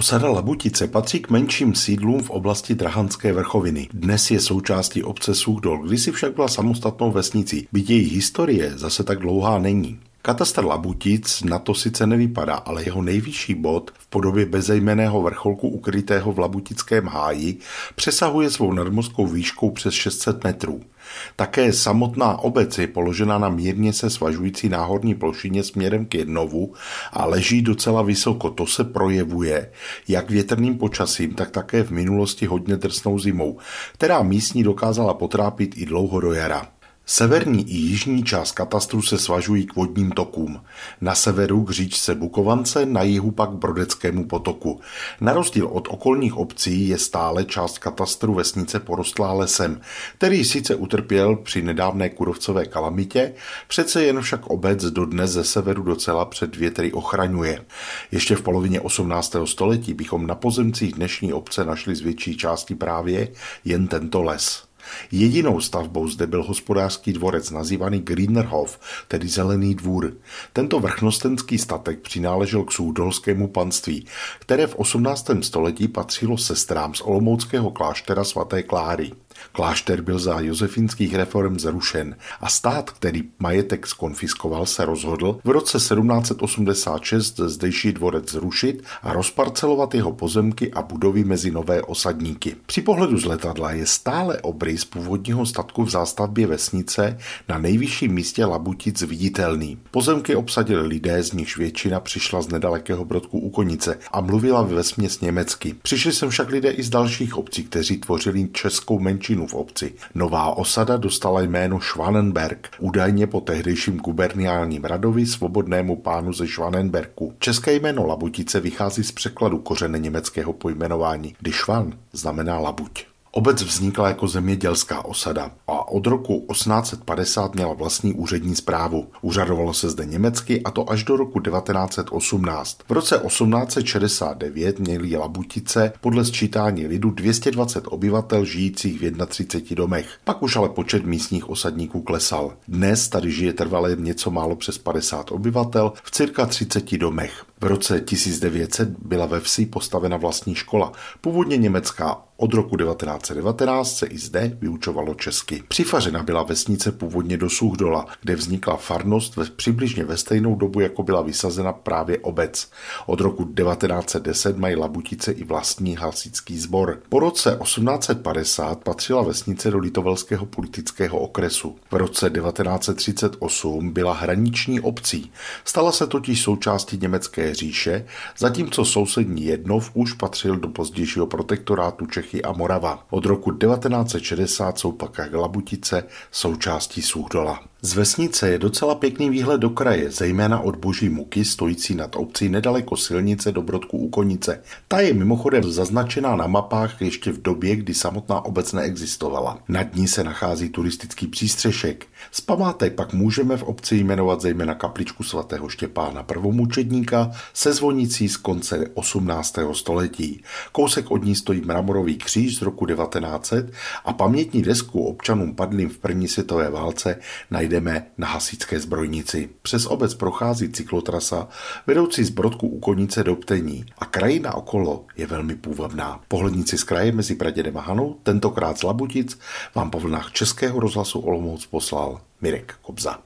Osada Labutice patří k menším sídlům v oblasti Drahanské vrchoviny. Dnes je součástí obce Suchdol, kdysi však byla samostatnou vesnicí, byť její historie zase tak dlouhá není. Katastr Labutic na to sice nevypadá, ale jeho nejvyšší bod v podobě bezejmeného vrcholku ukrytého v Labutickém háji přesahuje svou nadmorskou výškou přes 600 metrů. Také samotná obec je položena na mírně se svažující náhorní plošině směrem k Jednovu a leží docela vysoko. To se projevuje jak větrným počasím, tak také v minulosti hodně drsnou zimou, která místní dokázala potrápit i dlouho do jara. Severní i jižní část katastru se svažují k vodním tokům. Na severu k říčce Bukovance, na jihu pak k Brodeckému potoku. Na rozdíl od okolních obcí je stále část katastru vesnice porostlá lesem, který sice utrpěl při nedávné kurovcové kalamitě, přece jen však obec dodnes ze severu docela před větry ochraňuje. Ještě v polovině 18. století bychom na pozemcích dnešní obce našli z větší části právě jen tento les. Jedinou stavbou zde byl hospodářský dvorec nazývaný Greenerhof, tedy Zelený dvůr. Tento vrchnostenský statek přináležel k Soudolskému panství, které v 18. století patřilo sestrám z Olomouckého kláštera svaté Kláry. Klášter byl za josefinských reform zrušen a stát, který majetek skonfiskoval, se rozhodl v roce 1786 zdejší dvorec zrušit a rozparcelovat jeho pozemky a budovy mezi nové osadníky. Při pohledu z letadla je stále obrys původního statku v zástavbě vesnice na nejvyšším místě Labutic viditelný. Pozemky obsadili lidé, z nichž většina přišla z nedalekého Brodku u Konice a mluvila ve vesměs německy. Přišli sem však lidé i z dalších obcí, kteří tvořili českou menšinu menšinu v obci. Nová osada dostala jméno Schwanenberg, údajně po tehdejším guberniálním radovi svobodnému pánu ze Schwanenberku. České jméno Labutice vychází z překladu kořene německého pojmenování, kdy Schwan znamená labuť. Obec vznikla jako zemědělská osada a od roku 1850 měla vlastní úřední zprávu. Úřadovalo se zde německy a to až do roku 1918. V roce 1869 měli Labutice podle sčítání lidu 220 obyvatel žijících v 31 domech. Pak už ale počet místních osadníků klesal. Dnes tady žije trvalé něco málo přes 50 obyvatel v cirka 30 domech. V roce 1900 byla ve vsi postavena vlastní škola, původně německá. Od roku 1919 se i zde vyučovalo česky. Přifařena byla vesnice původně do Suchdola, kde vznikla farnost ve, přibližně ve stejnou dobu, jako byla vysazena právě obec. Od roku 1910 mají Labutice i vlastní hasický sbor. Po roce 1850 patřila vesnice do litovelského politického okresu. V roce 1938 byla hraniční obcí. Stala se totiž součástí německé říše, zatímco sousední Jednov už patřil do pozdějšího protektorátu Čechy a Morava. Od roku 1960 jsou pak Glabutice součástí Suchdola. Z vesnice je docela pěkný výhled do kraje, zejména od Boží Muky, stojící nad obcí nedaleko silnice do Brodku u Konice. Ta je mimochodem zaznačená na mapách ještě v době, kdy samotná obec neexistovala. Nad ní se nachází turistický přístřešek. Z památek pak můžeme v obci jmenovat zejména kapličku svatého Štěpána prvomučedníka se zvonicí z konce 18. století. Kousek od ní stojí mramorový kříž z roku 1900 a pamětní desku občanům padlým v první světové válce na najdeme na hasičské zbrojnici. Přes obec prochází cyklotrasa vedoucí z Brodku u Konice do Ptení a krajina okolo je velmi půvabná. Pohledníci z kraje mezi Pradědem a Hanou, tentokrát z Labutic, vám po vlnách Českého rozhlasu Olomouc poslal Mirek Kobza.